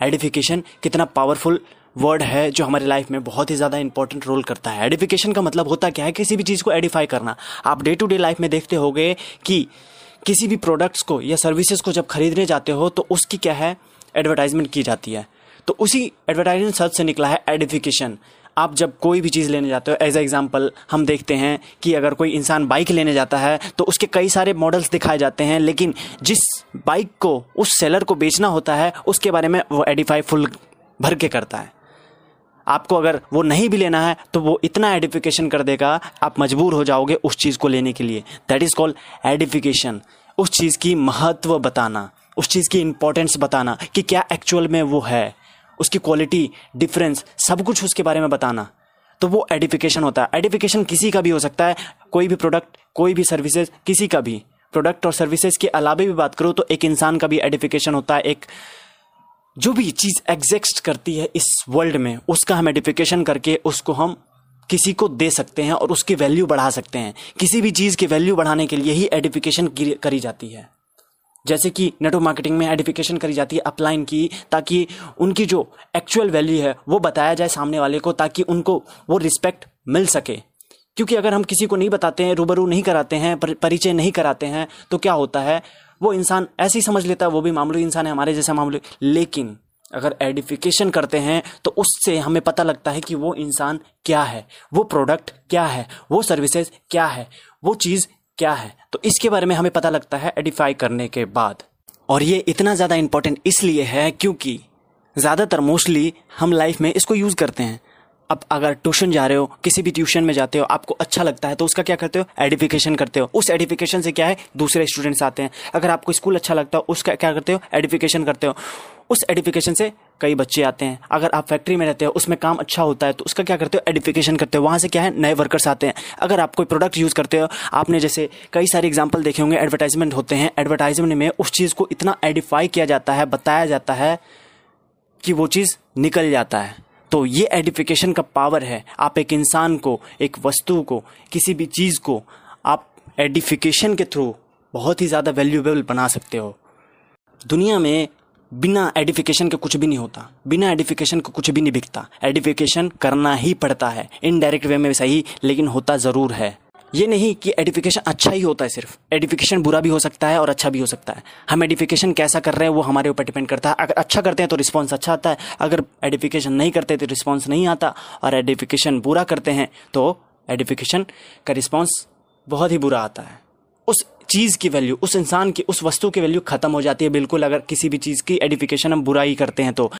Edification कितना powerful word है जो हमारे लाइफ में बहुत ही ज़्यादा इंपॉर्टेंट रोल करता है। एडिफिकेशन का मतलब होता क्या है? किसी भी चीज़ को एडिफाई करना। आप डे टू डे लाइफ में देखते होगे कि किसी भी प्रोडक्ट्स को या सर्विसेज़ को जब खरीदने जाते हो तो उसकी क्या है? एडवर्टाइजमेंट की जाती है। तो उसी एडवर्टाइजमेंट सर्च से निकला है एडिफिकेशन आप जब कोई भी चीज़ लेने जाते हो एज एग्ज़ाम्पल हम देखते हैं कि अगर कोई इंसान बाइक लेने जाता है तो उसके कई सारे मॉडल्स दिखाए जाते हैं, लेकिन जिस बाइक को, उस सेलर को बेचना होता है, उसके बारे में वो एडिफाई फुल भर के करता है। आपको अगर वो नहीं भी लेना है तो वो इतना एडिफिकेशन कर देगा, आप मजबूर हो जाओगे उस चीज़ को लेने के लिए। दैट इज़ कॉल्ड एडिफिकेशन उस चीज़ की महत्व बताना, उस चीज़ की इम्पोर्टेंस बताना कि क्या एक्चुअल में वो है। उसकी क्वालिटी डिफरेंस सब कुछ उसके बारे में बताना। तो वो एडिफिकेशन होता है। एडिफिकेशन किसी का भी हो सकता है। कोई भी प्रोडक्ट कोई भी सर्विसेज़ किसी का भी। प्रोडक्ट और सर्विसेज़ के अलावे भी बात करो तो एक इंसान का भी एडिफिकेशन होता है। एक जो भी चीज़ एग्जिस्ट करती है इस वर्ल्ड में, उसका हम एडिफिकेशन करके उसको हम किसी को दे सकते हैं और उसकी वैल्यू बढ़ा सकते हैं। किसी भी चीज़ की वैल्यू बढ़ाने के लिए ही एडिफिकेशन करी जाती है। जैसे कि नेटवर्क मार्केटिंग में एडिफिकेशन करी जाती है अपलाइन की, ताकि उनकी जो एक्चुअल वैल्यू है, वो बताया जाए सामने वाले को, ताकि उनको वो रिस्पेक्ट मिल सके। क्योंकि अगर हम किसी को नहीं बताते हैं, रूबरू नहीं कराते हैं परिचय नहीं कराते हैं तो क्या होता है? वो इंसान ऐसे ही समझ लेता है, वो भी मामूली इंसान है, हमारे जैसे मामूली। लेकिन अगर एडिफिकेशन करते हैं तो उससे हमें पता लगता है कि वो इंसान क्या है, वो प्रोडक्ट क्या है, वो सर्विसेज़ क्या है, वो चीज़ क्या है? तो इसके बारे में हमें पता लगता है एडिफाई करने के बाद। और ये इतना ज़्यादा इंपॉर्टेंट इसलिए है क्योंकि ज़्यादातर मोस्टली हम लाइफ में इसको यूज़ करते हैं। अब अगर ट्यूशन जा रहे हो, किसी भी ट्यूशन में जाते हो, आपको अच्छा लगता है तो उसका क्या करते हो? एडिफिकेशन करते हो। उस एडिफिकेशन से क्या है? दूसरे स्टूडेंट्स आते हैं। अगर आपको स्कूल अच्छा लगता है, उसका क्या करते हो? एडिफिकेशन करते हो। उस एडिफिकेशन से कई बच्चे आते हैं। अगर आप फैक्ट्री में रहते हो, उसमें काम अच्छा होता है तो उसका क्या करते हो? एडिफिकेशन करते हो। वहाँ से क्या है? नए वर्कर्स आते हैं। अगर आप कोई प्रोडक्ट यूज़ करते हो, आपने जैसे कई सारे एग्ज़ाम्पल देखे होंगे एडवर्टाइजमेंट होते हैं। एडवर्टाइजमेंट में उस चीज़ को इतना एडिफाई किया जाता है, बताया जाता है कि वो चीज़ निकल जाता है। तो ये एडिफिकेशन का पावर है। आप एक इंसान को, एक वस्तु को, किसी भी चीज़ को आप एडिफिकेशन के थ्रू बहुत ही ज़्यादा वैल्यूएबल बना सकते हो। दुनिया में बिना एडिफिकेशन के कुछ भी नहीं होता। बिना एडिफिकेशन के कुछ भी नहीं बिकता। एडिफिकेशन करना ही पड़ता है। इनडायरेक्ट वे में सही, लेकिन होता ज़रूर है। ये नहीं कि एडिफिकेशन अच्छा ही होता है सिर्फ़। एडिफिकेशन बुरा भी हो सकता है और अच्छा भी हो सकता है। हम एडिफिकेशन कैसा कर रहे हैं वो हमारे ऊपर डिपेंड करता है। अगर अच्छा करते हैं तो रिस्पॉन्स अच्छा आता है। अगर एडिफिकेशन नहीं करते तो रिस्पॉन्स नहीं आता। और एडिफिकेशन बुरा करते हैं तो एडिफिकेशन का रिस्पॉन्स बहुत ही बुरा आता है। उस चीज़ की वैल्यू उस इंसान की, उस वस्तु की वैल्यू खत्म हो जाती है। बिल्कुल अगर किसी भी चीज़ की एडिफिकेशन हम बुरा ही करते हैं तो।